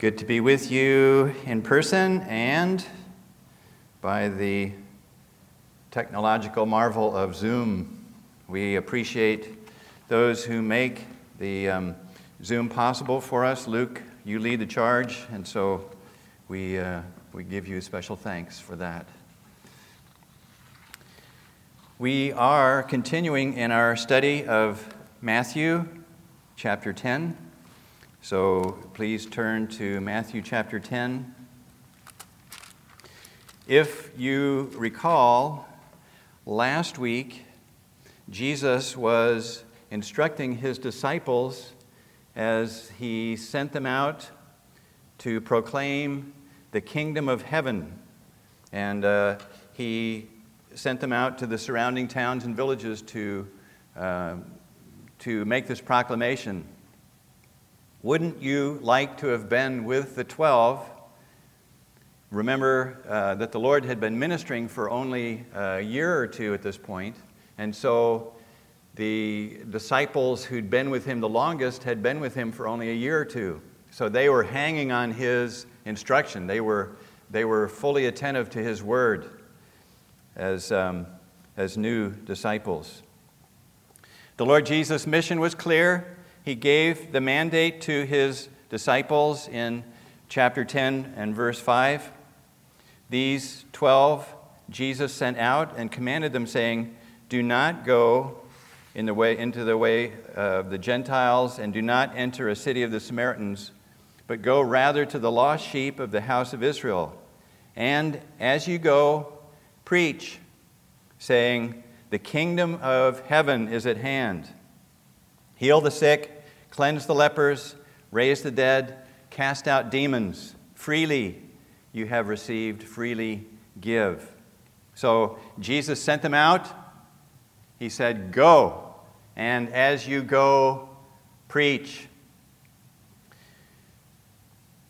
Good to be with you in person and by the technological marvel of Zoom. We appreciate those who make the um, Zoom possible for us. Luke, you lead the charge, and so we, uh, we give you special thanks for that. We are continuing in our study of Matthew chapter 10. So please turn to Matthew chapter 10. If you recall, last week Jesus was instructing his disciples as he sent them out to proclaim the kingdom of heaven. And uh, he sent them out to the surrounding towns and villages to, uh, to make this proclamation. Wouldn't you like to have been with the 12? Remember uh, that the Lord had been ministering for only a year or two at this point, and so the disciples who'd been with him the longest had been with him for only a year or two. So they were hanging on his instruction. They were, they were fully attentive to his word as, um, as new disciples. The Lord Jesus' mission was clear. He gave the mandate to his disciples in chapter 10 and verse 5. These 12 Jesus sent out and commanded them, saying, Do not go in the way, into the way of the Gentiles, and do not enter a city of the Samaritans, but go rather to the lost sheep of the house of Israel. And as you go, preach, saying, The kingdom of heaven is at hand. Heal the sick, cleanse the lepers, raise the dead, cast out demons. Freely you have received, freely give. So Jesus sent them out. He said, Go, and as you go, preach.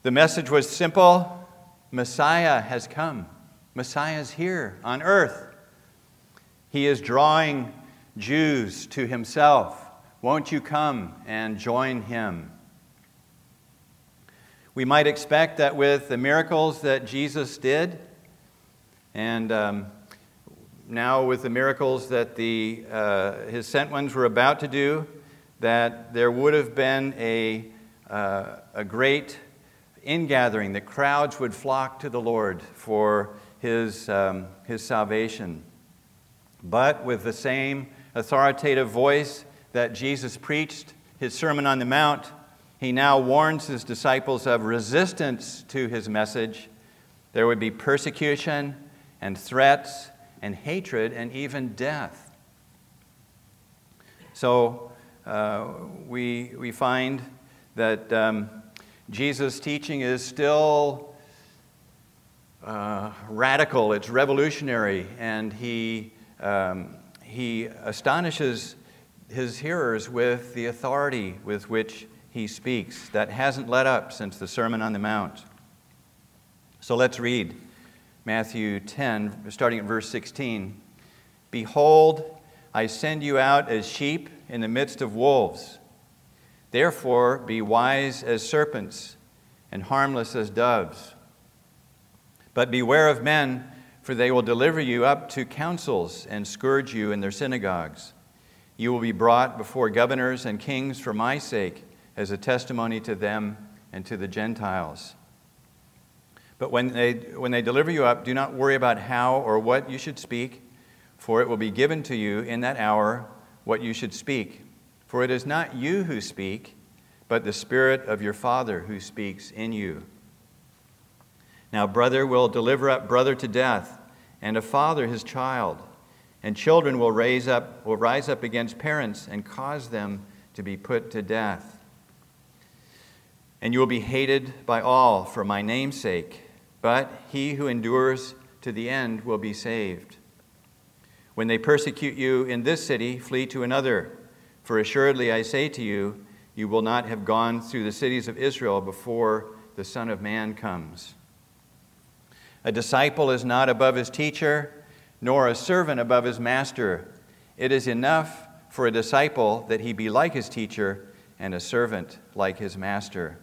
The message was simple Messiah has come. Messiah is here on earth. He is drawing Jews to himself. Won't you come and join him? We might expect that with the miracles that Jesus did, and um, now with the miracles that the, uh, his sent ones were about to do, that there would have been a, uh, a great ingathering, that crowds would flock to the Lord for his, um, his salvation. But with the same authoritative voice that Jesus preached his Sermon on the Mount, he now warns his disciples of resistance to his message. There would be persecution and threats and hatred and even death. So uh, we, we find that um, Jesus' teaching is still uh, radical, it's revolutionary, and he, um, he astonishes his hearers with the authority with which he speaks that hasn't let up since the Sermon on the Mount. So let's read Matthew 10, starting at verse 16. Behold, I send you out as sheep in the midst of wolves. Therefore, be wise as serpents and harmless as doves. But beware of men, for they will deliver you up to councils and scourge you in their synagogues. You will be brought before governors and kings for my sake as a testimony to them and to the Gentiles. But when they, when they deliver you up, do not worry about how or what you should speak, for it will be given to you in that hour what you should speak. For it is not you who speak, but the Spirit of your Father who speaks in you. Now, brother will deliver up brother to death, and a father his child, and children will raise up will rise up against parents and cause them to be put to death and you will be hated by all for my name's sake, but he who endures to the end will be saved. When they persecute you in this city, flee to another, for assuredly I say to you, you will not have gone through the cities of Israel before the Son of Man comes. A disciple is not above his teacher, nor a servant above his master. It is enough for a disciple that he be like his teacher, and a servant like his master.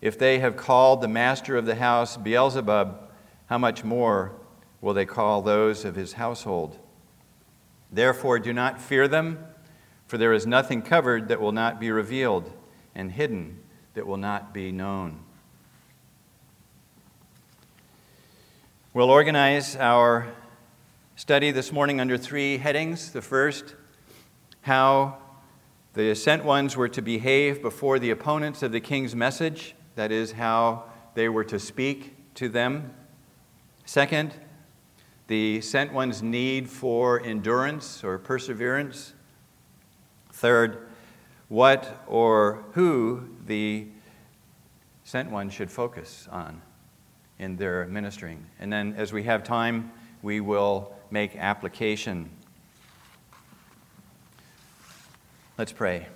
If they have called the master of the house Beelzebub, how much more will they call those of his household? Therefore, do not fear them, for there is nothing covered that will not be revealed, and hidden that will not be known. We'll organize our study this morning under three headings. The first, how the sent ones were to behave before the opponents of the king's message, that is, how they were to speak to them. Second, the sent one's need for endurance or perseverance. Third, what or who the sent one should focus on in their ministering. And then, as we have time, we will make application. Let's pray.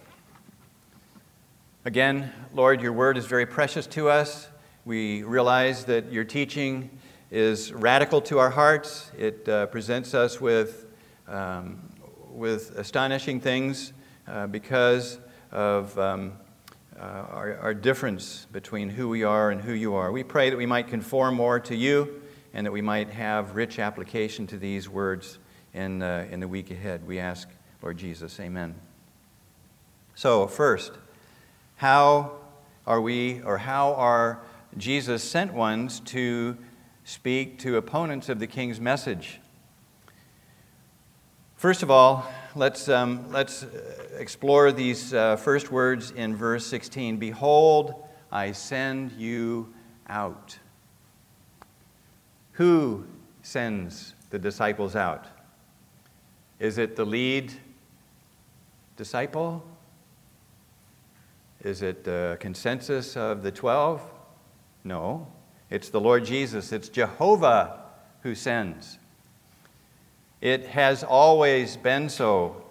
Again, Lord, your word is very precious to us. We realize that your teaching is radical to our hearts. It uh, presents us with, um, with astonishing things uh, because of um, uh, our, our difference between who we are and who you are. We pray that we might conform more to you and that we might have rich application to these words in, uh, in the week ahead. We ask, Lord Jesus, amen. So, first, how are we, or how are Jesus sent ones to speak to opponents of the king's message. First of all, let's, um, let's explore these uh, first words in verse 16 Behold, I send you out. Who sends the disciples out? Is it the lead disciple? Is it the consensus of the 12? No. It's the Lord Jesus, it's Jehovah who sends. It has always been so.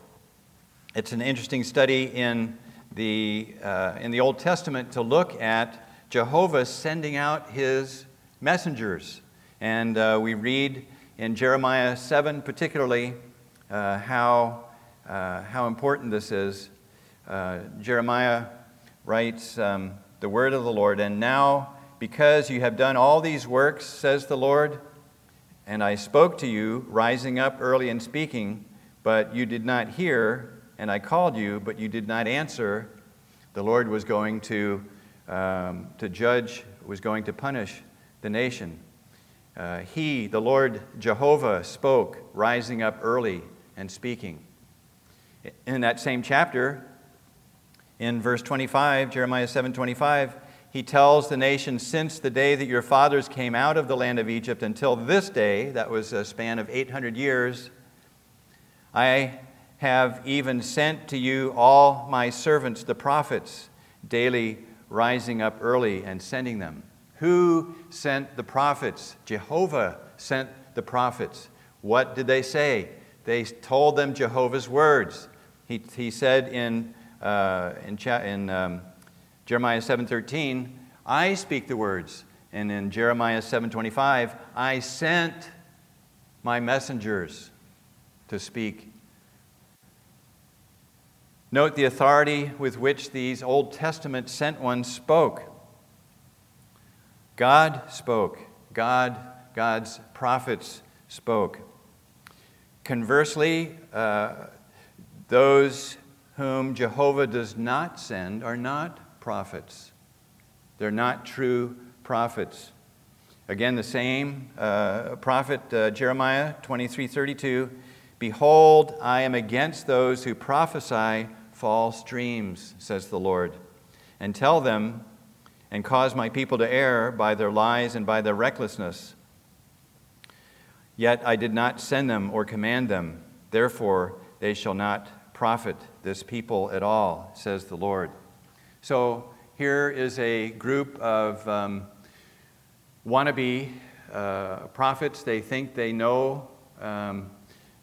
It's an interesting study in the, uh, in the Old Testament to look at Jehovah sending out his messengers. And uh, we read in Jeremiah 7 particularly uh, how, uh, how important this is. Uh, Jeremiah writes um, the word of the Lord, and now because you have done all these works, says the Lord, and I spoke to you, rising up early and speaking, but you did not hear, and I called you, but you did not answer, the Lord was going to, um, to judge, was going to punish the nation. Uh, he, the Lord Jehovah, spoke, rising up early and speaking. In that same chapter, in verse 25, Jeremiah 7 25, he tells the nation, Since the day that your fathers came out of the land of Egypt until this day, that was a span of 800 years, I have even sent to you all my servants, the prophets, daily rising up early and sending them. Who sent the prophets? Jehovah sent the prophets. What did they say? They told them Jehovah's words. He, he said in, uh, in, in um, Jeremiah 7:13, I speak the words. And in Jeremiah 7:25, I sent my messengers to speak. Note the authority with which these Old Testament sent ones spoke. God spoke. God, God's prophets spoke. Conversely, uh, those whom Jehovah does not send are not prophets. They're not true prophets. Again, the same uh, prophet uh, Jeremiah 23 32. Behold, I am against those who prophesy false dreams, says the Lord, and tell them and cause my people to err by their lies and by their recklessness. Yet I did not send them or command them. Therefore, they shall not profit this people at all, says the Lord. So here is a group of um, wannabe uh, prophets. They think they know. Um,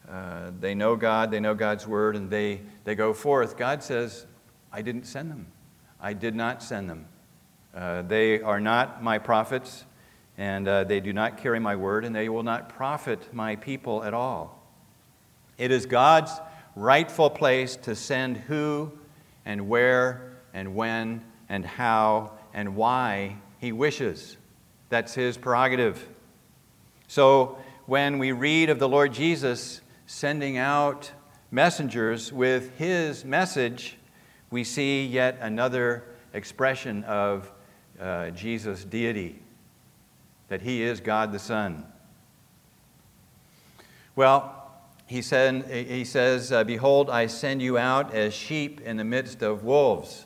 uh, they know God, they know God's word, and they, they go forth. God says, I didn't send them. I did not send them. Uh, they are not my prophets, and uh, they do not carry my word, and they will not profit my people at all. It is God's rightful place to send who and where and when and how and why he wishes. That's his prerogative. So when we read of the Lord Jesus sending out messengers with his message, we see yet another expression of uh, Jesus' deity, that he is God the Son. Well, he, said, he says, uh, Behold, I send you out as sheep in the midst of wolves.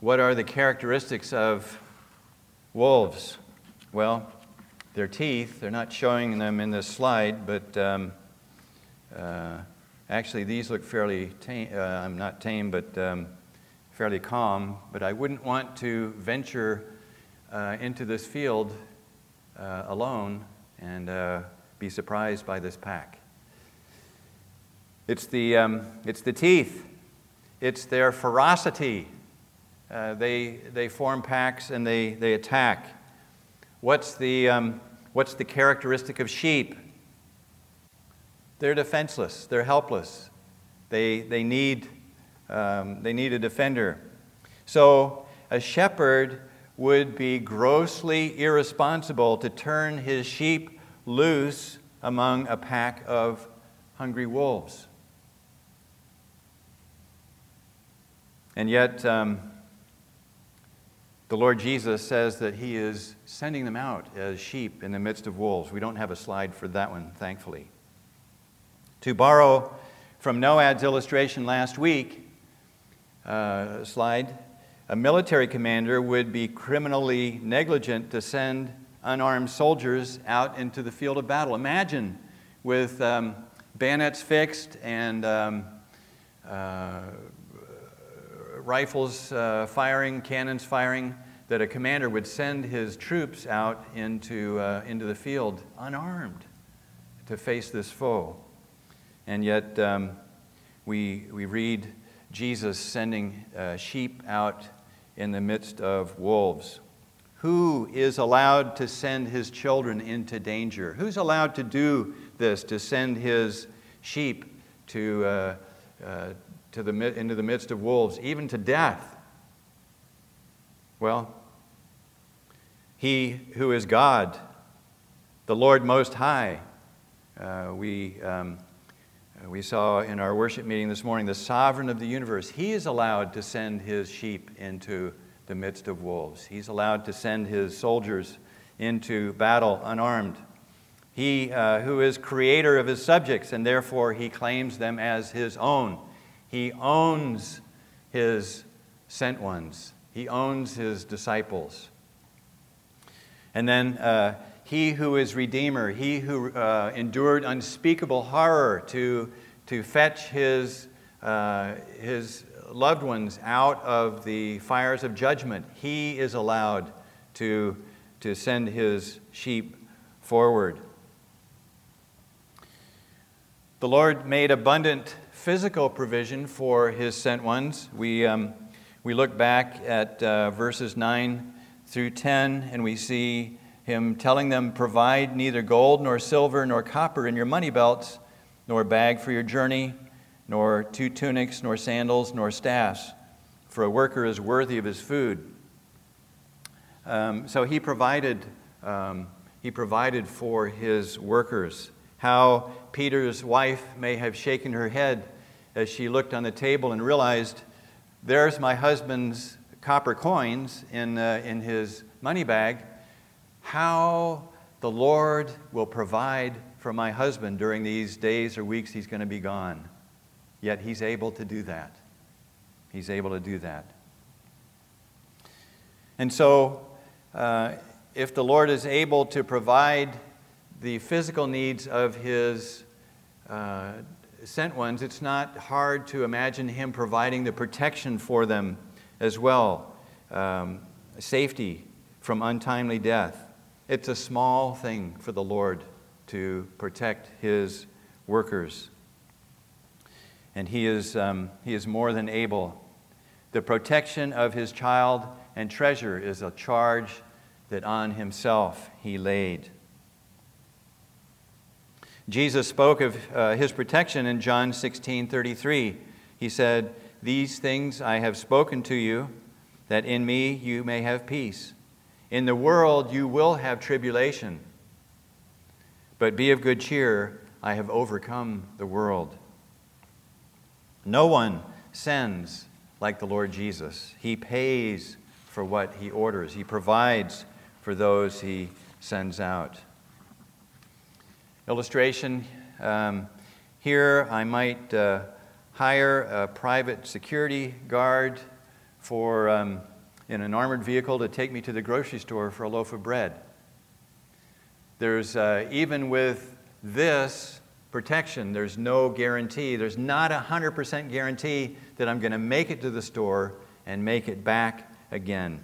What are the characteristics of wolves? Well, their teeth, they're not showing them in this slide, but um, uh, actually these look fairly tame, uh, I'm not tame, but um, fairly calm. But I wouldn't want to venture uh, into this field uh, alone and uh, be surprised by this pack. It's the, um, it's the teeth, it's their ferocity. Uh, they, they form packs and they, they attack. What's the, um, what's the characteristic of sheep? They're defenseless, they're helpless, they, they, need, um, they need a defender. So a shepherd would be grossly irresponsible to turn his sheep loose among a pack of hungry wolves. And yet, um, the Lord Jesus says that he is sending them out as sheep in the midst of wolves. We don't have a slide for that one, thankfully. To borrow from Noad's illustration last week, uh, slide, a military commander would be criminally negligent to send unarmed soldiers out into the field of battle. Imagine with um, bayonets fixed and um, uh, rifles uh, firing, cannons firing, that a commander would send his troops out into, uh, into the field unarmed to face this foe. And yet, um, we, we read Jesus sending uh, sheep out in the midst of wolves. Who is allowed to send his children into danger? Who's allowed to do this, to send his sheep to, uh, uh, to the, into the midst of wolves, even to death? Well, he who is God, the Lord Most High. Uh, we, um, we saw in our worship meeting this morning the sovereign of the universe. He is allowed to send his sheep into the midst of wolves, he's allowed to send his soldiers into battle unarmed. He uh, who is creator of his subjects, and therefore he claims them as his own. He owns his sent ones, he owns his disciples. And then uh, he who is Redeemer, he who uh, endured unspeakable horror to, to fetch his, uh, his loved ones out of the fires of judgment, he is allowed to, to send his sheep forward. The Lord made abundant physical provision for his sent ones. We, um, we look back at uh, verses 9 through 10, and we see him telling them, Provide neither gold nor silver nor copper in your money belts, nor bag for your journey, nor two tunics, nor sandals, nor staffs, for a worker is worthy of his food. Um, so he provided, um, he provided for his workers. How Peter's wife may have shaken her head as she looked on the table and realized, there's my husband's copper coins in, uh, in his money bag. How the Lord will provide for my husband during these days or weeks he's going to be gone. Yet he's able to do that. He's able to do that. And so, uh, if the Lord is able to provide the physical needs of his uh, sent ones, it's not hard to imagine him providing the protection for them as well um, safety from untimely death. It's a small thing for the Lord to protect his workers and he is, um, he is more than able. The protection of his child and treasure is a charge that on himself he laid. Jesus spoke of uh, his protection in John 16 33. He said, These things I have spoken to you, that in me you may have peace. In the world you will have tribulation, but be of good cheer. I have overcome the world. No one sends like the Lord Jesus. He pays for what he orders, he provides for those he sends out. Illustration um, here, I might uh, hire a private security guard for, um, in an armored vehicle to take me to the grocery store for a loaf of bread. There's, uh, even with this protection, there's no guarantee. There's not a 100% guarantee that I'm going to make it to the store and make it back again.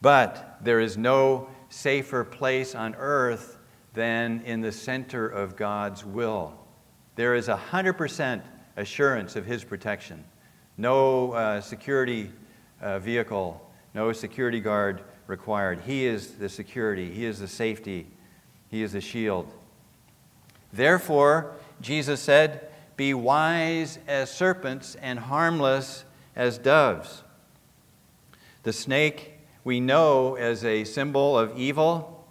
But there is no safer place on earth than in the center of God's will. There is a 100% assurance of His protection. No uh, security uh, vehicle, no security guard required. He is the security, He is the safety, He is the shield. Therefore, Jesus said, Be wise as serpents and harmless as doves. The snake we know as a symbol of evil,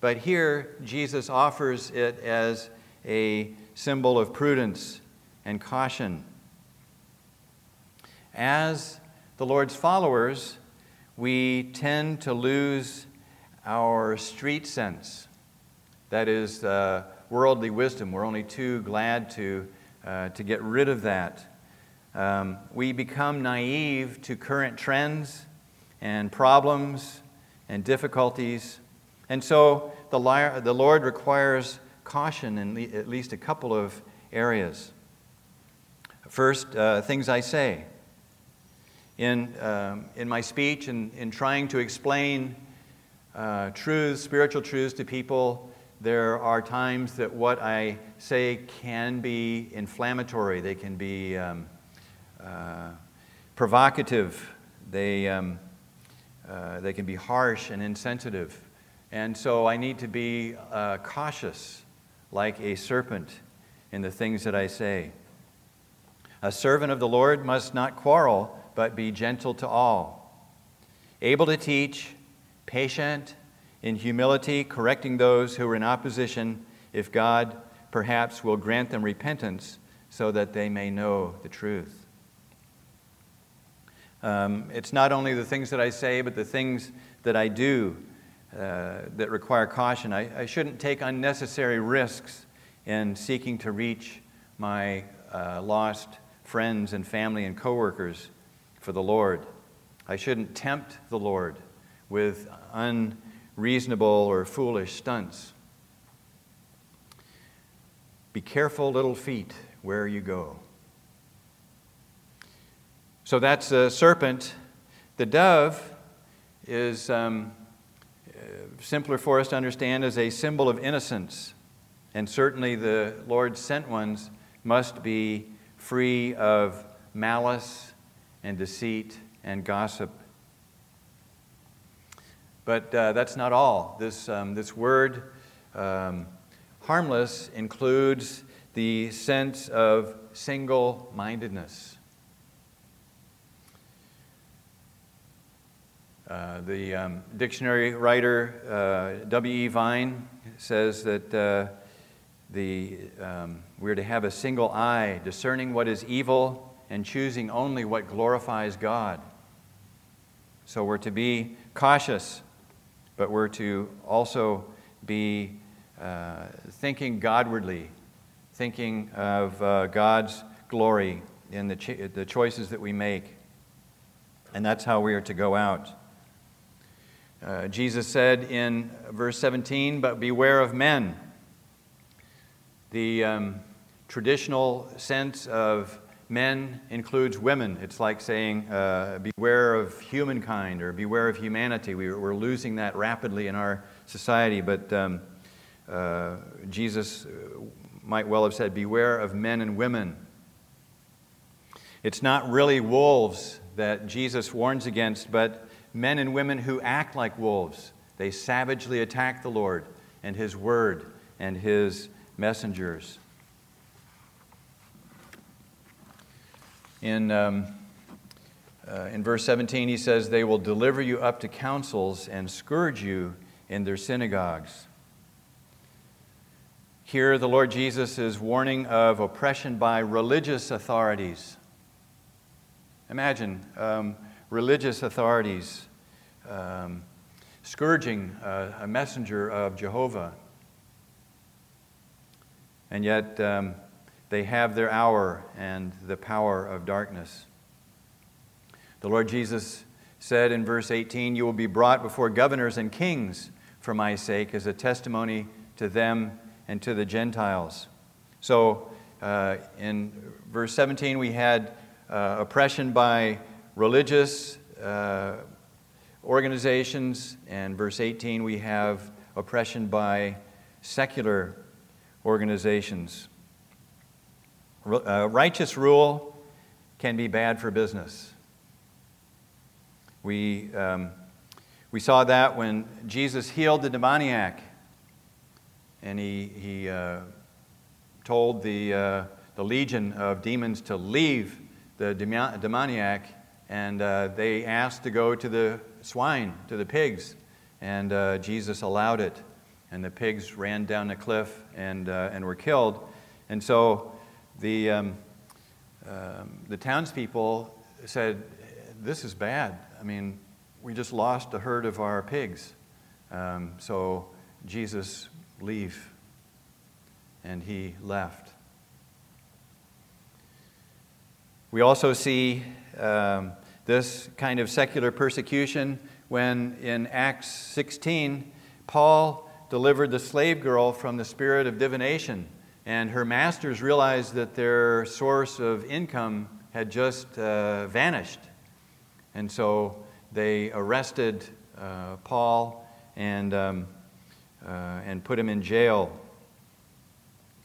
but here Jesus offers it as a symbol of prudence and caution. As the Lord's followers, we tend to lose our street sense. That is uh, worldly wisdom. We're only too glad to, uh, to get rid of that. Um, we become naive to current trends and problems and difficulties. And so the, the Lord requires caution in at least a couple of areas. First, uh, things I say. In, um, in my speech and in, in trying to explain uh, truths, spiritual truths to people, there are times that what I say can be inflammatory, they can be um, uh, provocative, they, um, uh, they can be harsh and insensitive. And so I need to be uh, cautious, like a serpent, in the things that I say. A servant of the Lord must not quarrel, but be gentle to all, able to teach, patient, in humility, correcting those who are in opposition, if God perhaps will grant them repentance so that they may know the truth. Um, it's not only the things that I say, but the things that I do uh, that require caution. I, I, shouldn't take unnecessary risks in seeking to reach my uh, lost friends and family and coworkers for the Lord. I shouldn't tempt the Lord with unreasonable or foolish stunts. Be careful, little feet, where you go. So that's a serpent. The dove is um, simpler for us to understand as a symbol of innocence. And certainly the Lord sent ones must be free of malice and deceit and gossip. But uh, that's not all. This, um, this word, um, harmless, includes the sense of single mindedness. Uh, the um, dictionary writer uh, W.E. Vine says that uh, the, um, we're to have a single eye, discerning what is evil and choosing only what glorifies God. So we're to be cautious, but we're to also be uh, thinking Godwardly, thinking of uh, God's glory in the, cho- the choices that we make. And that's how we are to go out. Uh, Jesus said in verse 17, But beware of men the um, traditional sense of men includes women. It's like saying, uh, beware of humankind or beware of humanity. We, are losing that rapidly in our society, but um, uh, Jesus might well have said, beware of men and women. It's not really wolves that Jesus warns against, but men and women who act like wolves. They savagely attack the Lord and His Word and His messengers. In um, uh, in verse 17, he says, They will deliver you up to councils and scourge you in their synagogues. Here, the Lord Jesus is warning of oppression by religious authorities. Imagine um, religious authorities um, scourging uh, a messenger of Jehovah. And yet, um, they have their hour and the power of darkness. The Lord Jesus said in verse 18, You will be brought before governors and kings for my sake as a testimony to them and to the Gentiles. So uh, in verse 17, we had uh, oppression by religious uh, organizations, and verse 18, we have oppression by secular organizations. Uh, righteous rule can be bad for business. We, um, we saw that when Jesus healed the demoniac and he, he uh, told the, uh, the legion of demons to leave the demoniac, and uh, they asked to go to the swine, to the pigs, and uh, Jesus allowed it. And the pigs ran down the cliff and, uh, and were killed. And so the, um, um, the townspeople said, This is bad. I mean, we just lost a herd of our pigs. Um, so, Jesus, leave. And he left. We also see um, this kind of secular persecution when in Acts 16, Paul delivered the slave girl from the spirit of divination, and her masters realized that their source of income had just uh, vanished. And so they arrested uh, Paul and, um, uh, and put him in jail.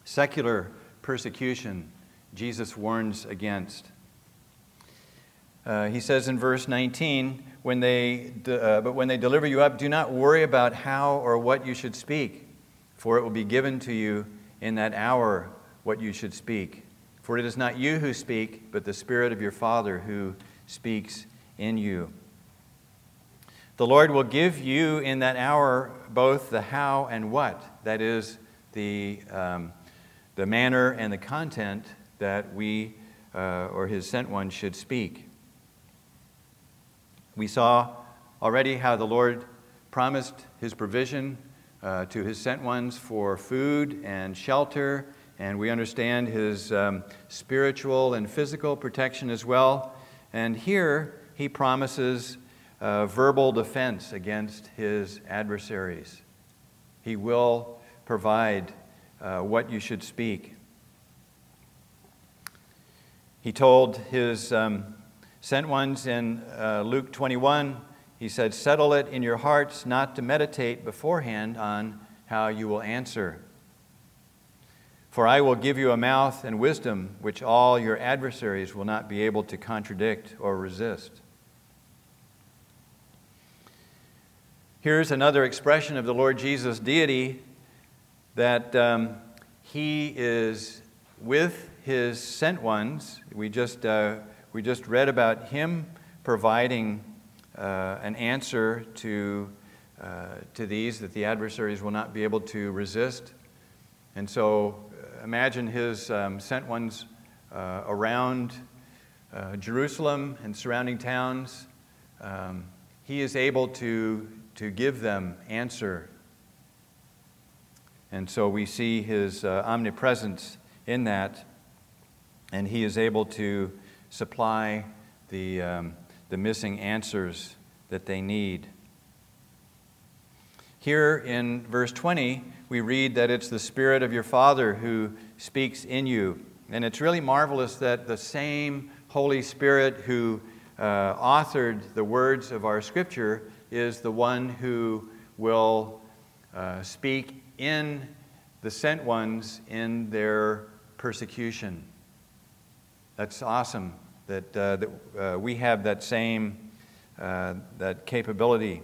Secular persecution, Jesus warns against. Uh, he says in verse 19, when they, uh, but when they deliver you up, do not worry about how or what you should speak, for it will be given to you in that hour what you should speak. For it is not you who speak, but the Spirit of your Father who speaks in you. The Lord will give you in that hour both the how and what, that is, the, um, the manner and the content that we uh, or His sent one should speak. We saw already how the Lord promised His provision uh, to His sent ones for food and shelter, and we understand His um, spiritual and physical protection as well. And here, he promises uh, verbal defense against his adversaries. He will provide uh, what you should speak. He told his um, sent ones in uh, Luke 21, he said, Settle it in your hearts not to meditate beforehand on how you will answer. For I will give you a mouth and wisdom which all your adversaries will not be able to contradict or resist. Here's another expression of the Lord Jesus' deity that um, he is with his sent ones. We just, uh, we just read about him providing uh, an answer to, uh, to these that the adversaries will not be able to resist. And so uh, imagine his um, sent ones uh, around uh, Jerusalem and surrounding towns. Um, he is able to to give them answer. And so we see his uh, omnipresence in that, and he is able to supply the, um, the missing answers that they need. Here in verse 20, we read that it's the Spirit of your Father who speaks in you. And it's really marvelous that the same Holy Spirit who uh, authored the words of our Scripture is the one who will uh, speak in the sent ones in their persecution. That's awesome that, uh, that uh, we have that same uh, that capability.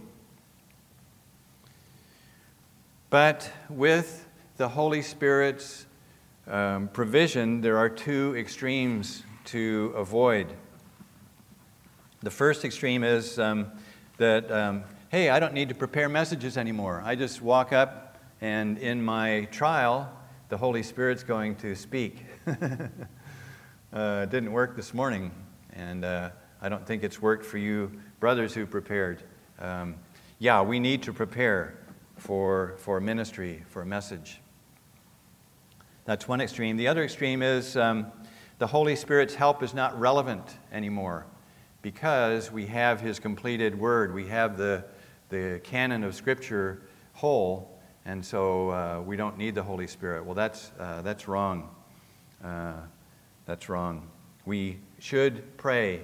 But with the Holy Spirit's um, provision, there are two extremes to avoid. The first extreme is um, that, um, hey, I don't need to prepare messages anymore. I just walk up, and in my trial, the Holy Spirit's going to speak. uh, didn't work this morning, and uh, I don't think it's worked for you brothers who prepared. Um, yeah, we need to prepare for, for ministry, for a message. That's one extreme. The other extreme is um, the Holy Spirit's help is not relevant anymore because we have His completed Word. We have the, the canon of Scripture whole, and so uh, we don't need the Holy Spirit. Well, that's, uh, that's wrong. Uh, that's wrong. We should pray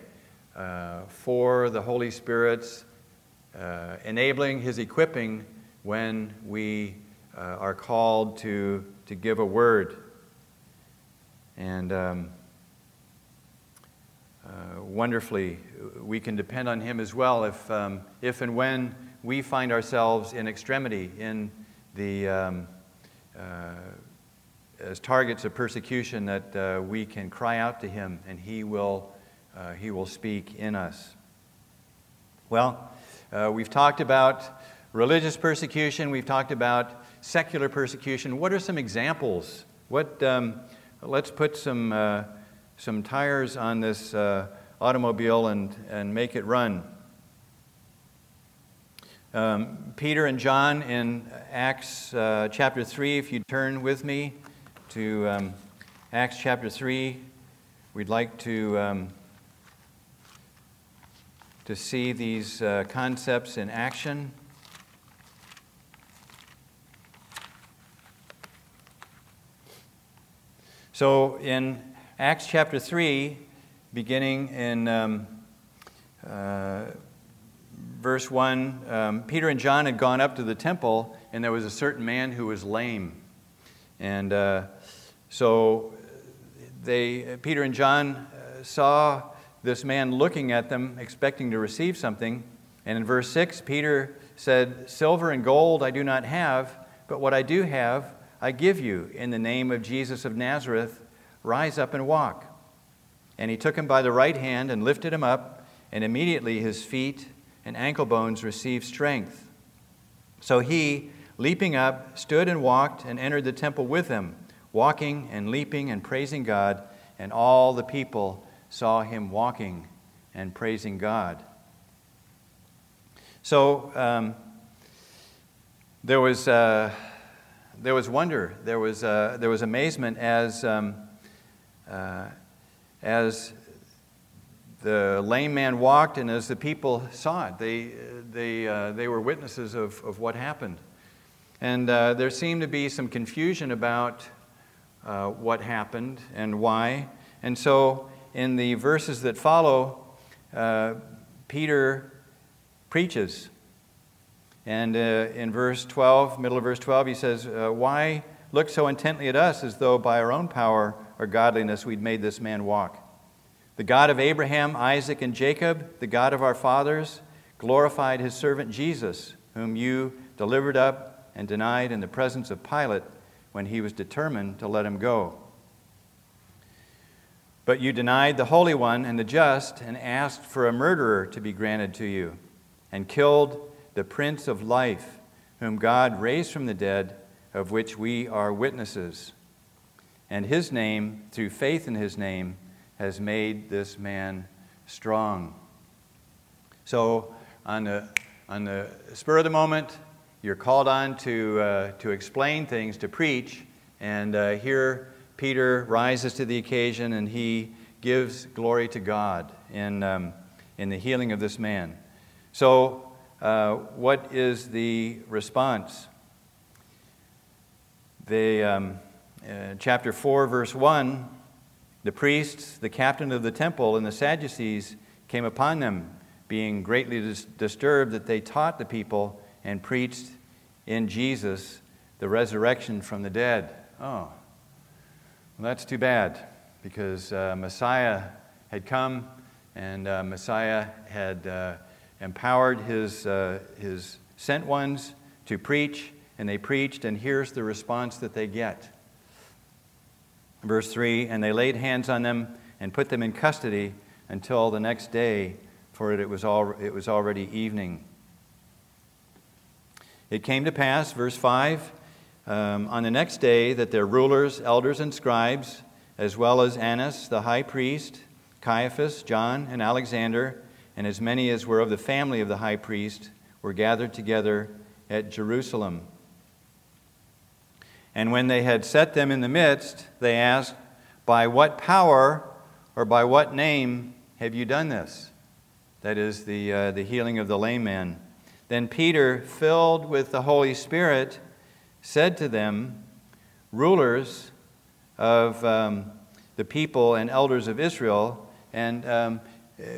uh, for the Holy Spirit's uh, enabling His equipping when we uh, are called to, to give a word. And um, uh, wonderfully, we can depend on Him as well if, um, if and when we find ourselves in extremity, in the, um, uh, as targets of persecution, that uh, we can cry out to Him and He will, uh, he will speak in us. Well, uh, we've talked about religious persecution, we've talked about secular persecution. What are some examples? What, um, let's put some, uh, some tires on this uh, automobile and, and make it run. Um, Peter and John in Acts uh, chapter 3, if you turn with me to um, Acts chapter 3, we'd like to, um, to see these uh, concepts in action. So in Acts chapter 3, beginning in um, uh, verse 1, um, Peter and John had gone up to the temple, and there was a certain man who was lame. And uh, so they, Peter and John uh, saw this man looking at them, expecting to receive something. And in verse 6, Peter said, Silver and gold I do not have, but what I do have, I give you in the name of Jesus of Nazareth, rise up and walk. And he took him by the right hand and lifted him up, and immediately his feet and ankle bones received strength. So he, leaping up, stood and walked and entered the temple with them, walking and leaping and praising God, and all the people saw him walking and praising God. So um, there was. Uh, there was wonder, there was, uh, there was amazement as, um, uh, as the lame man walked and as the people saw it. They, they, uh, they were witnesses of, of what happened. And uh, there seemed to be some confusion about uh, what happened and why. And so, in the verses that follow, uh, Peter preaches and uh, in verse 12, middle of verse 12, he says, uh, Why look so intently at us as though by our own power or godliness we'd made this man walk? The God of Abraham, Isaac, and Jacob, the God of our fathers, glorified his servant Jesus, whom you delivered up and denied in the presence of Pilate when he was determined to let him go. But you denied the Holy One and the just and asked for a murderer to be granted to you and killed the Prince of Life, whom God raised from the dead, of which we are witnesses. And his name, through faith in his name, has made this man strong. So, on the, on the spur of the moment, you're called on to, uh, to explain things, to preach, and uh, here Peter rises to the occasion and he gives glory to God in, um, in the healing of this man. So, uh, what is the response? The, um, uh, chapter 4, verse 1 the priests, the captain of the temple, and the Sadducees came upon them, being greatly dis- disturbed that they taught the people and preached in Jesus the resurrection from the dead. Oh, well, that's too bad because uh, Messiah had come and uh, Messiah had uh, empowered his, uh, his sent ones to preach, and they preached, and here's the response that they get. Verse 3 And they laid hands on them and put them in custody until the next day, for it was, all, it was already evening. It came to pass, verse 5, um, on the next day that their rulers, elders, and scribes, as well as Annas the high priest, Caiaphas, John, and Alexander, and as many as were of the family of the high priest, were gathered together at Jerusalem. And when they had set them in the midst, they asked, By what power or by what name have you done this? That is the, uh, the healing of the lame man. Then Peter, filled with the Holy Spirit, said to them, Rulers of um, the people and elders of Israel, and um,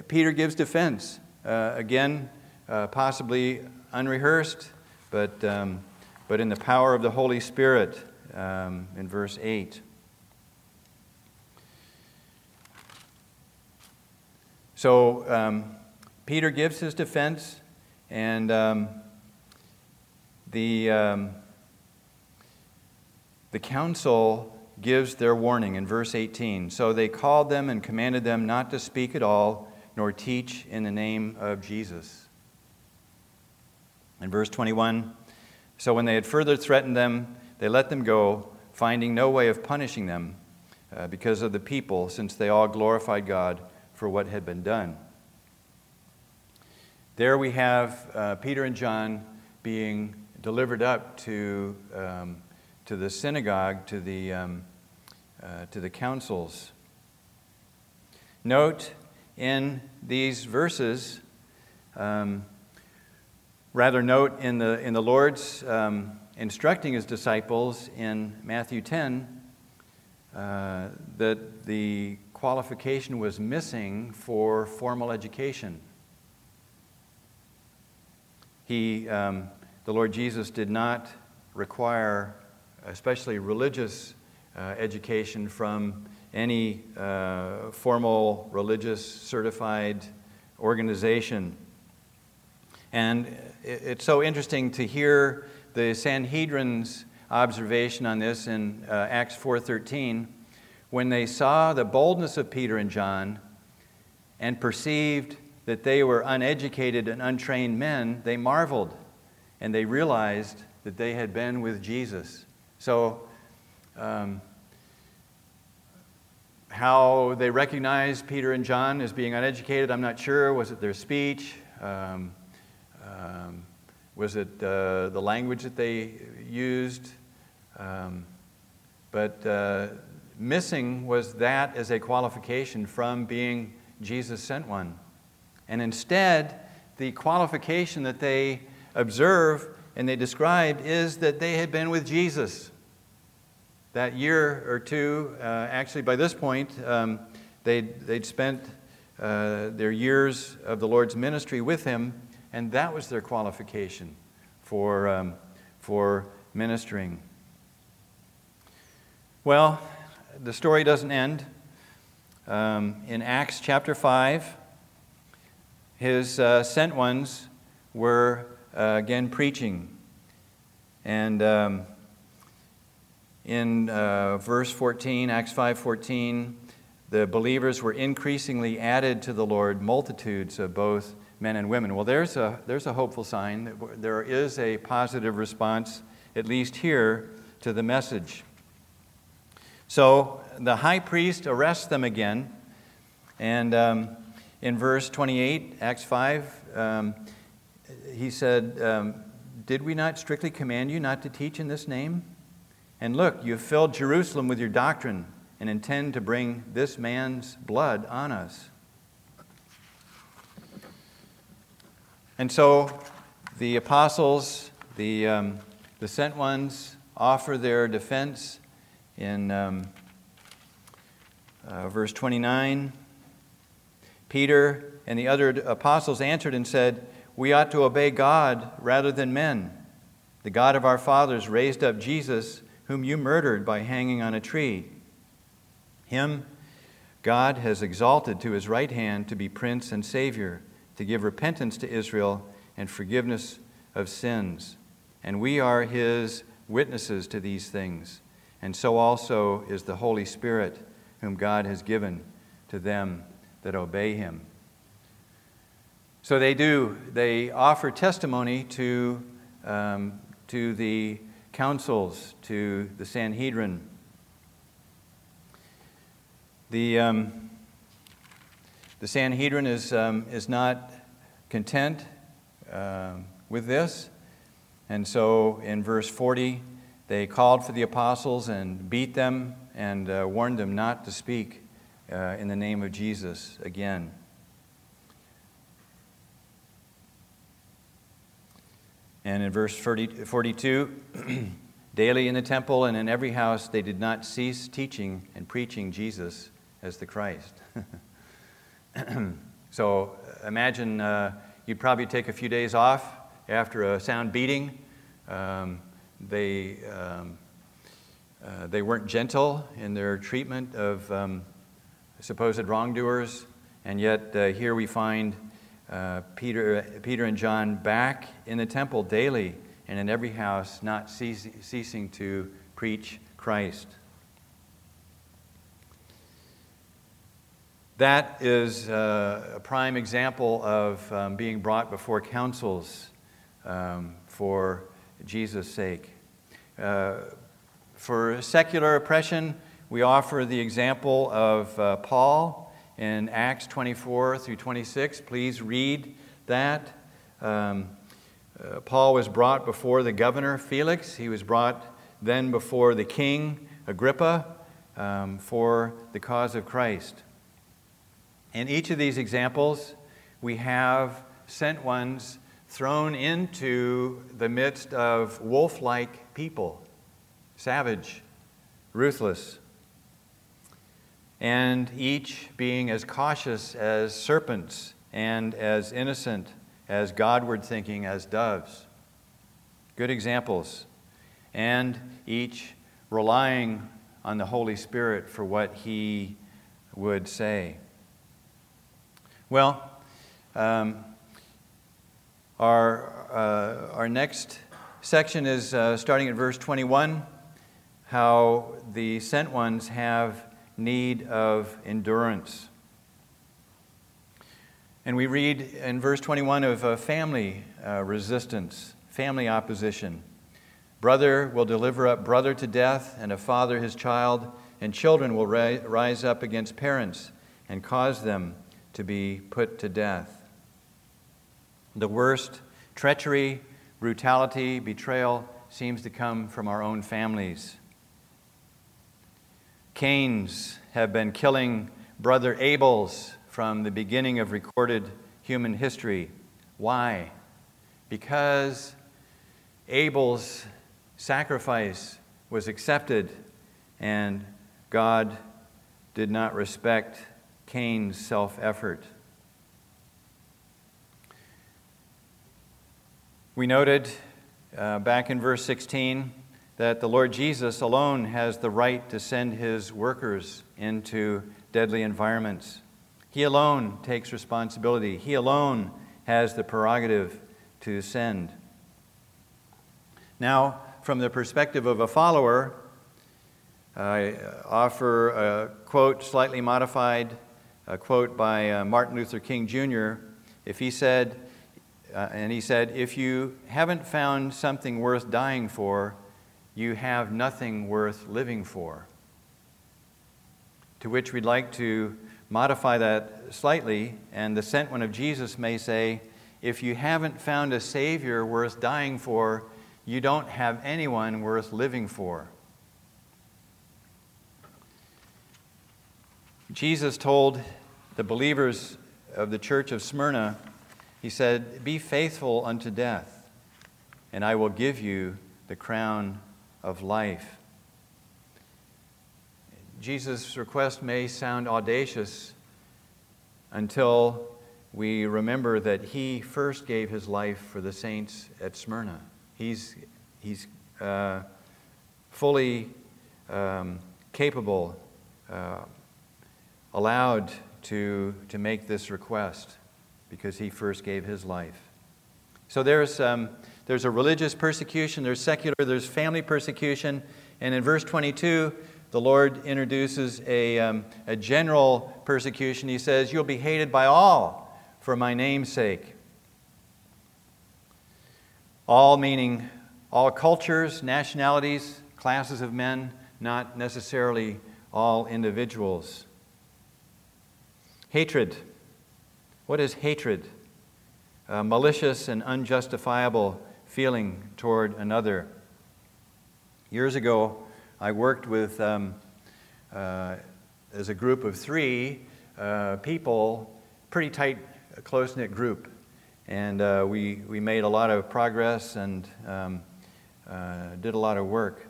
Peter gives defense. Uh, again, uh, possibly unrehearsed, but, um, but in the power of the Holy Spirit um, in verse 8. So um, Peter gives his defense, and um, the, um, the council gives their warning in verse 18. So they called them and commanded them not to speak at all, nor teach in the name of Jesus. In verse 21, so when they had further threatened them, they let them go, finding no way of punishing them uh, because of the people, since they all glorified God for what had been done. There we have uh, Peter and John being delivered up to, um, to the synagogue, to the, um, uh, to the councils. Note in these verses, um, rather, note in the, in the Lord's um, instructing his disciples in Matthew 10 uh, that the qualification was missing for formal education. He, um, the Lord Jesus did not require, especially religious uh, education, from any uh, formal religious certified organization. And it's so interesting to hear the Sanhedrin's observation on this in uh, Acts 4:13 when they saw the boldness of Peter and John and perceived that they were uneducated and untrained men, they marveled and they realized that they had been with Jesus. So, um, how they recognized Peter and John as being uneducated, I'm not sure. Was it their speech? Um, um, was it uh, the language that they used? Um, but uh, missing was that as a qualification from being Jesus sent one. And instead, the qualification that they observe and they describe is that they had been with Jesus. That year or two, uh, actually, by this point, um, they'd, they'd spent uh, their years of the Lord's ministry with Him, and that was their qualification for, um, for ministering. Well, the story doesn't end. Um, in Acts chapter 5, his uh, sent ones were uh, again preaching. And um, in uh, verse 14, Acts 5:14, the believers were increasingly added to the Lord, multitudes of both men and women. Well, there's a, there's a hopeful sign. that There is a positive response, at least here, to the message. So the high priest arrests them again, and um, in verse 28, Acts 5, um, he said, um, Did we not strictly command you not to teach in this name? And look, you have filled Jerusalem with your doctrine and intend to bring this man's blood on us. And so the apostles, the, um, the sent ones, offer their defense in um, uh, verse 29. Peter and the other apostles answered and said, We ought to obey God rather than men. The God of our fathers raised up Jesus, whom you murdered by hanging on a tree. Him God has exalted to his right hand to be Prince and Savior, to give repentance to Israel and forgiveness of sins. And we are his witnesses to these things. And so also is the Holy Spirit, whom God has given to them that obey him. So they do, they offer testimony to, um, to the councils, to the Sanhedrin. The, um, the Sanhedrin is, um, is not content um, with this. And so in verse 40, they called for the apostles and beat them and uh, warned them not to speak uh, in the name of Jesus again. And in verse 40, 42, daily in the temple and in every house they did not cease teaching and preaching Jesus as the Christ. so imagine uh, you'd probably take a few days off after a sound beating. Um, they, um, uh, they weren't gentle in their treatment of um, supposed wrongdoers, and yet uh, here we find uh, Peter, Peter and John back in the temple daily and in every house, not ceasing to preach Christ. That is uh, a prime example of um, being brought before councils um, for Jesus' sake. Uh, for secular oppression, we offer the example of uh, Paul in Acts 24 through 26. Please read that. Um, uh, Paul was brought before the governor Felix. He was brought then before the king Agrippa um, for the cause of Christ. In each of these examples, we have sent ones thrown into the midst of wolf like people, savage, ruthless, and each being as cautious as serpents and as innocent, as Godward thinking as doves. Good examples. And each relying on the Holy Spirit for what he would say. Well, um, our, uh, our next section is uh, starting at verse 21 how the sent ones have need of endurance. And we read in verse 21 of uh, family uh, resistance, family opposition. Brother will deliver up brother to death, and a father his child, and children will ri- rise up against parents and cause them to be put to death. The worst treachery, brutality, betrayal seems to come from our own families. Cain's have been killing brother Abel's from the beginning of recorded human history. Why? Because Abel's sacrifice was accepted and God did not respect Cain's self effort. We noted uh, back in verse 16 that the Lord Jesus alone has the right to send his workers into deadly environments. He alone takes responsibility, he alone has the prerogative to send. Now, from the perspective of a follower, I offer a quote slightly modified a quote by uh, Martin Luther King Jr. If he said, uh, and he said, if you haven't found something worth dying for, you have nothing worth living for. To which we'd like to modify that slightly, and the sent one of Jesus may say, if you haven't found a Savior worth dying for, you don't have anyone worth living for. Jesus told the believers of the church of Smyrna, He said, Be faithful unto death, and I will give you the crown of life. Jesus' request may sound audacious until we remember that He first gave His life for the saints at Smyrna. He's, he's uh, fully um, capable. Uh, allowed to, to make this request because he first gave his life. So there's, um, there's a religious persecution, there's secular, there's family persecution. And in verse 22, the Lord introduces a, um, a general persecution. He says, You'll be hated by all for my name's sake. All meaning all cultures, nationalities, classes of men, not necessarily all individuals. Hatred. What is hatred? A malicious and unjustifiable feeling toward another. Years ago, I worked with, um, uh, as a group of three uh, people, pretty tight, close knit group. And uh, we, we made a lot of progress and um, uh, did a lot of work.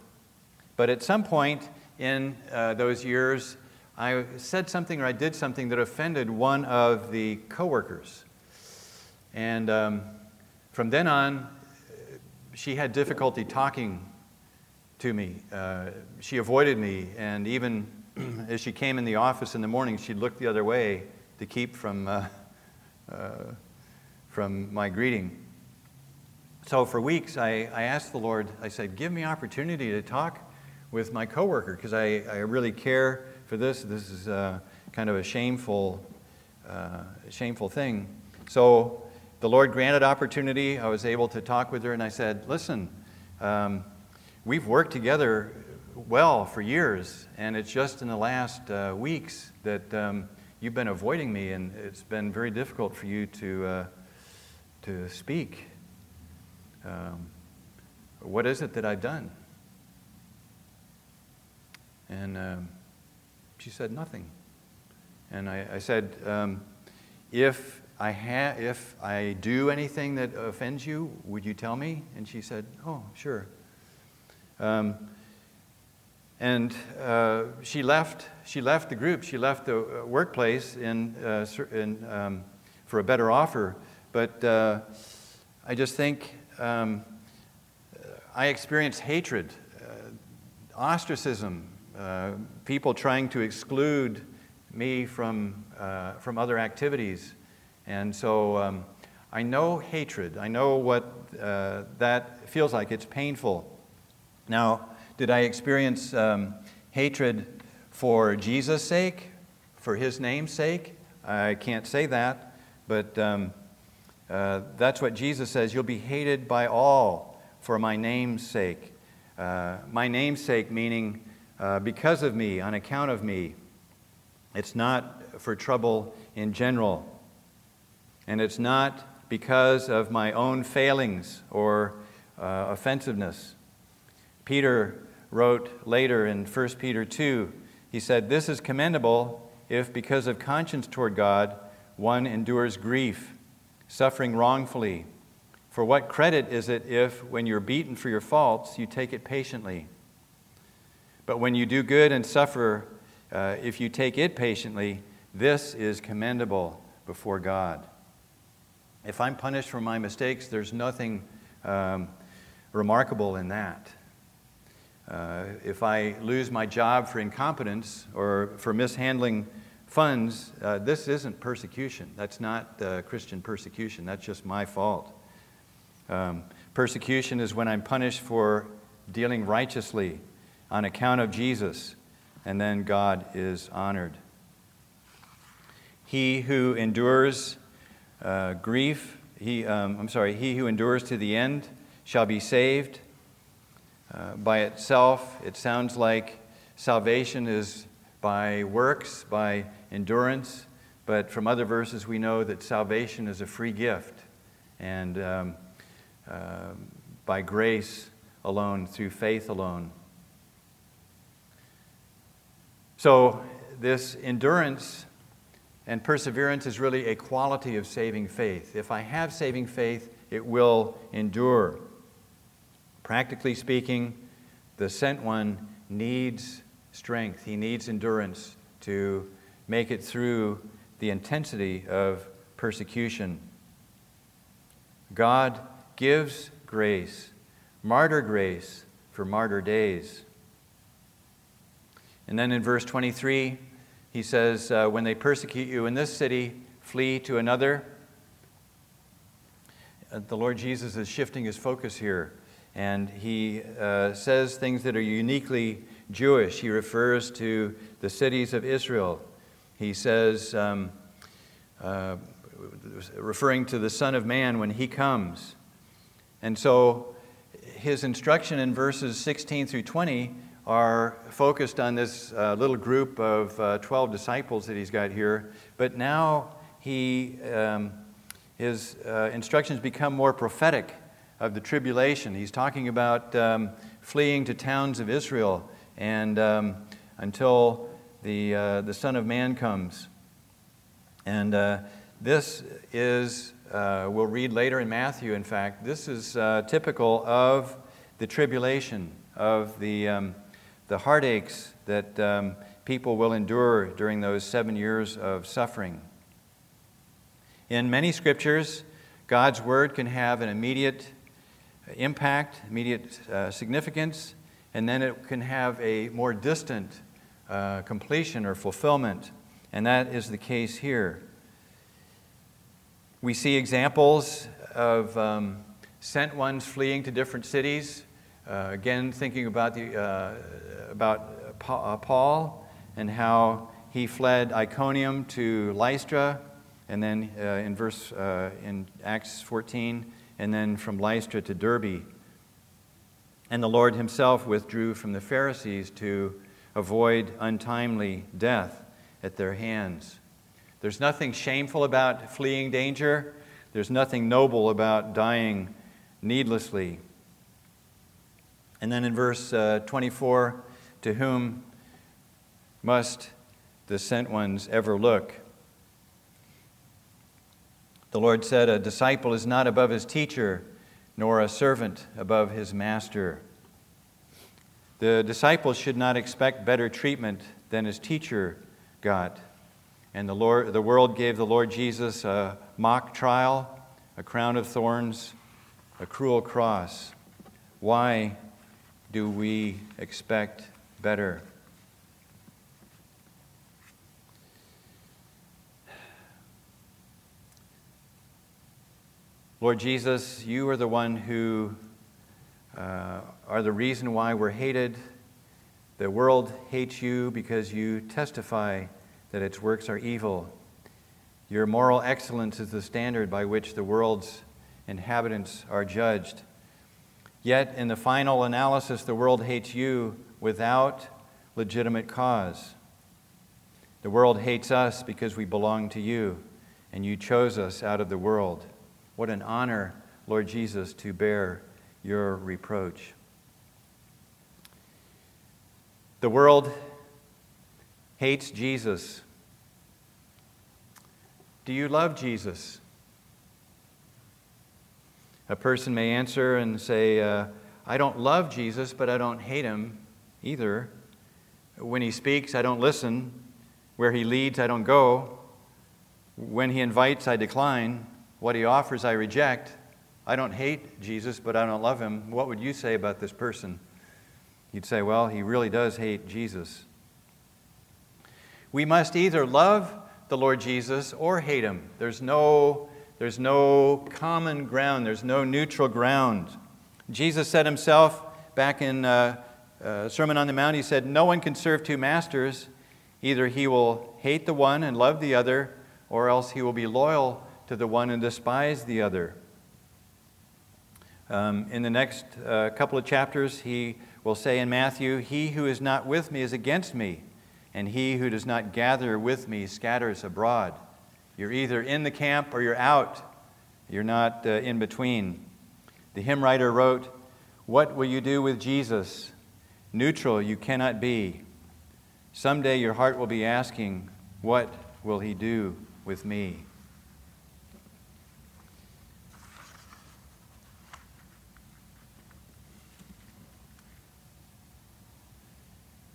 But at some point in uh, those years, I said something or I did something that offended one of the coworkers. And um, from then on, she had difficulty talking to me. Uh, she avoided me, and even as she came in the office in the morning, she'd look the other way to keep from, uh, uh, from my greeting. So for weeks, I, I asked the Lord, I said, give me opportunity to talk with my coworker because I, I really care for this. This is uh, kind of a shameful, uh, shameful thing. So the Lord granted opportunity. I was able to talk with her, and I said, listen, um, we've worked together well for years, and it's just in the last uh, weeks that um, you've been avoiding me, and it's been very difficult for you to, uh, to speak. Um, what is it that I've done? And um, she said, Nothing. And I, I said, um, if, I ha- if I do anything that offends you, would you tell me? And she said, Oh, sure. Um, and uh, she left. She left the group. She left the uh, workplace in, uh, in um, for a better offer. But uh, I just think um, I experienced hatred, uh, ostracism, uh, people trying to exclude me from, from other activities. And so um, I know hatred. I know what uh, that feels like. It's painful. Now, did I experience um, hatred for Jesus' sake, for his name's sake? I can't say that, but um, uh, that's what Jesus says. You'll be hated by all for my name's sake. Uh, my name's sake, meaning uh, because of me, on account of me. It's not for trouble in general. And it's not because of my own failings or uh, offensiveness. Peter wrote later in 1 Peter 2, he said, This is commendable if, because of conscience toward God, one endures grief suffering wrongfully. For what credit is it if, when you're beaten for your faults, you take it patiently? But when you do good and suffer, uh, if you take it patiently, this is commendable before God. If I'm punished for my mistakes, there's nothing um, remarkable in that. Uh, if I lose my job for incompetence or for mishandling funds, uh, this isn't persecution. That's not uh, Christian persecution. That's just my fault. Um, persecution is when I'm punished for dealing righteously on account of Jesus, and then God is honored. He who endures uh, grief, he, um, I'm sorry, he who endures to the end shall be saved. Uh, by itself, it sounds like salvation is by works, by endurance, but from other verses we know that salvation is a free gift and um, uh, by grace alone, through faith alone. So, this endurance and perseverance is really a quality of saving faith. If I have saving faith, it will endure. Practically speaking, the sent one needs strength, he needs endurance to make it through the intensity of persecution. God gives grace, martyr grace for martyr days. And then in verse 23, he says, uh, When they persecute you in this city, flee to another. Uh, the Lord Jesus is shifting his focus here, and he uh, says things that are uniquely Jewish. He refers to the cities of Israel he says, um, uh, referring to the Son of Man when he comes, And so his instruction in verses 16 through 20 are focused on this uh, little group of uh, 12 disciples that he's got here. But now he, um, his uh, instructions become more prophetic of the tribulation. He's talking about um, fleeing to towns of Israel and um, until the, uh, the Son of Man comes. And uh, this is, uh, we'll read later in Matthew, in fact, this is typical of the tribulation, of the, um, the heartaches that um, people will endure during those seven years of suffering. In many scriptures, God's word can have an immediate impact, immediate uh, significance, and then it can have a more distant uh, completion or fulfillment. And that is the case here. We see examples of um, sent ones fleeing to different cities again, thinking about, the, uh, about uh, Paul and how he fled Iconium to Lystra, and then uh, in verse uh, in Acts 14, and then from Lystra to Derbe. And the Lord himself withdrew from the Pharisees to avoid untimely death at their hands. There's nothing shameful about fleeing danger. There's nothing noble about dying needlessly. And then in verse uh, 24, to whom must the sent ones ever look? The Lord said, A disciple is not above his teacher, nor a servant above his master. The disciple should not expect better treatment than his teacher got. And the, Lord, the world gave the Lord Jesus a mock trial, a crown of thorns, a cruel cross. Why do we expect better? Lord Jesus, you are the one who uh, are the reason why we're hated. The world hates you because you testify that its works are evil. Your moral excellence is the standard by which the world's inhabitants are judged. Yet, in the final analysis, the world hates you without legitimate cause. The world hates us because we belong to you, and you chose us out of the world. What an honor, Lord Jesus, to bear your reproach. The world hates Jesus. Do you love Jesus? A person may answer and say, uh, I don't love Jesus, but I don't hate him either. When he speaks, I don't listen. Where he leads, I don't go. When he invites, I decline. What he offers, I reject. I don't hate Jesus, but I don't love him. What would you say about this person? You'd say, well, he really does hate Jesus. We must either love the Lord Jesus or hate him. There's no there's no common ground, there's no neutral ground. Jesus said himself back in uh, uh, Sermon on the Mount, he said, No one can serve two masters. Either he will hate the one and love the other, or else he will be loyal to the one and despise the other. Um, in the next uh, couple of chapters, he will say in Matthew, He who is not with me is against me, and he who does not gather with me scatters abroad. You're either in the camp or you're out. You're not uh, in between. The hymn writer wrote, What will you do with Jesus? Neutral you cannot be. Someday your heart will be asking, What will he do with me?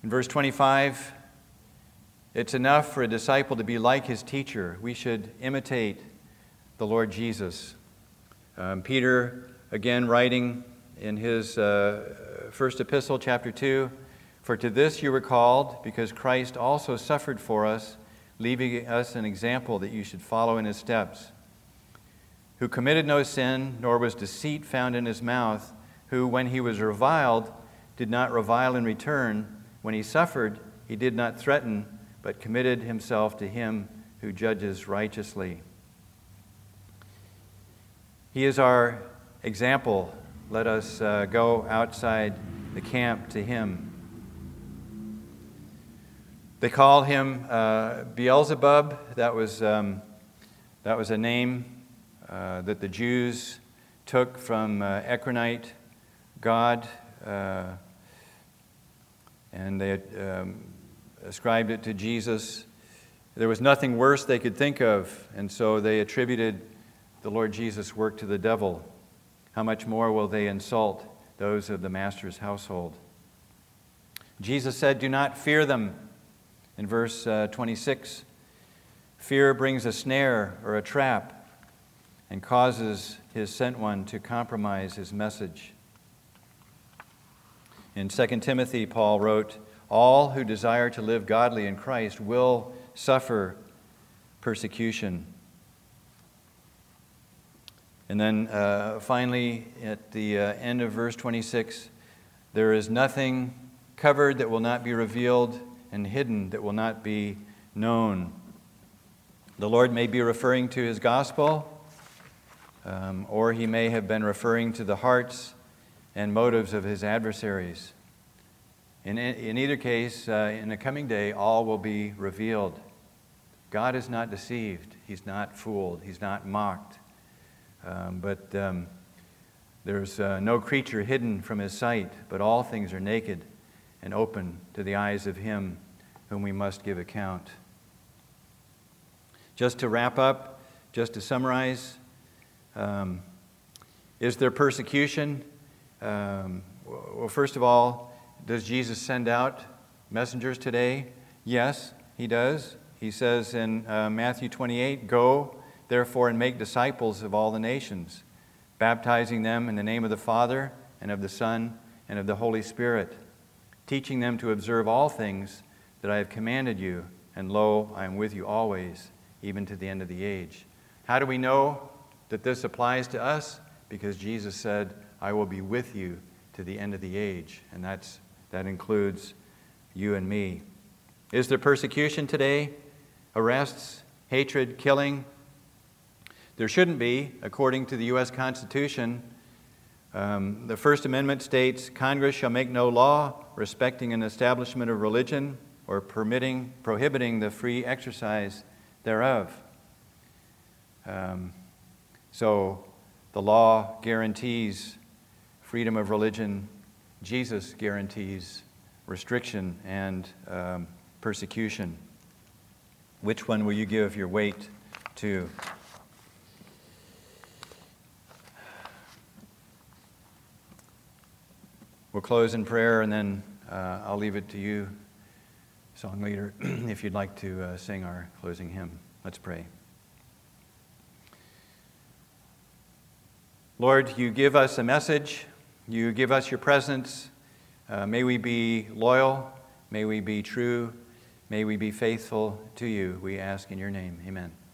In verse 25, it's enough for a disciple to be like his teacher. We should imitate the Lord Jesus. Um, Peter, again, writing in his uh, first epistle, chapter 2 For to this you were called, because Christ also suffered for us, leaving us an example that you should follow in his steps. Who committed no sin, nor was deceit found in his mouth, who, when he was reviled, did not revile in return. When he suffered, he did not threaten but committed himself to him who judges righteously. He is our example, let us uh, go outside the camp to him. They call him uh, Beelzebub. That was, um, that was a name uh, that the Jews took from uh, Ekronite, God, uh, and they um, ascribed it to Jesus. There was nothing worse they could think of, and so they attributed the Lord Jesus' work to the devil. How much more will they insult those of the Master's household? Jesus said, Do not fear them. In verse uh, 26, fear brings a snare or a trap and causes his sent one to compromise his message. In 2 Timothy, Paul wrote, All who desire to live godly in Christ will suffer persecution. And then uh, finally, at the uh, end of verse 26, there is nothing covered that will not be revealed, and hidden that will not be known. The Lord may be referring to his gospel um, or he may have been referring to the hearts and motives of his adversaries. In, in either case, uh, in the coming day, all will be revealed. God is not deceived, He's not fooled, He's not mocked. Um, but um, there's uh, no creature hidden from His sight, but all things are naked and open to the eyes of Him whom we must give account. Just to wrap up, just to summarize, um, is there persecution? Um, well, first of all, does Jesus send out messengers today? Yes, he does. He says in uh, Matthew 28 Go, therefore, and make disciples of all the nations, baptizing them in the name of the Father, and of the Son, and of the Holy Spirit, teaching them to observe all things that I have commanded you. And lo, I am with you always, even to the end of the age. How do we know that this applies to us because Jesus said, I will be with you to the end of the age. And that's, that includes you and me. Is there persecution today? Arrests, hatred, killing? There shouldn't be, according to the U.S. Constitution. Um, the First Amendment states Congress shall make no law respecting an establishment of religion or permitting, prohibiting the free exercise thereof. Um, so the law guarantees freedom of religion, Jesus guarantees restriction and um, persecution. Which one will you give your weight to? We'll close in prayer and then uh, I'll leave it to you, song leader, if you'd like to uh, sing our closing hymn. Let's pray. Lord, you give us a message, you give us your presence. Uh, may we be loyal, may we be true, may we be faithful to you. We ask in your name. Amen.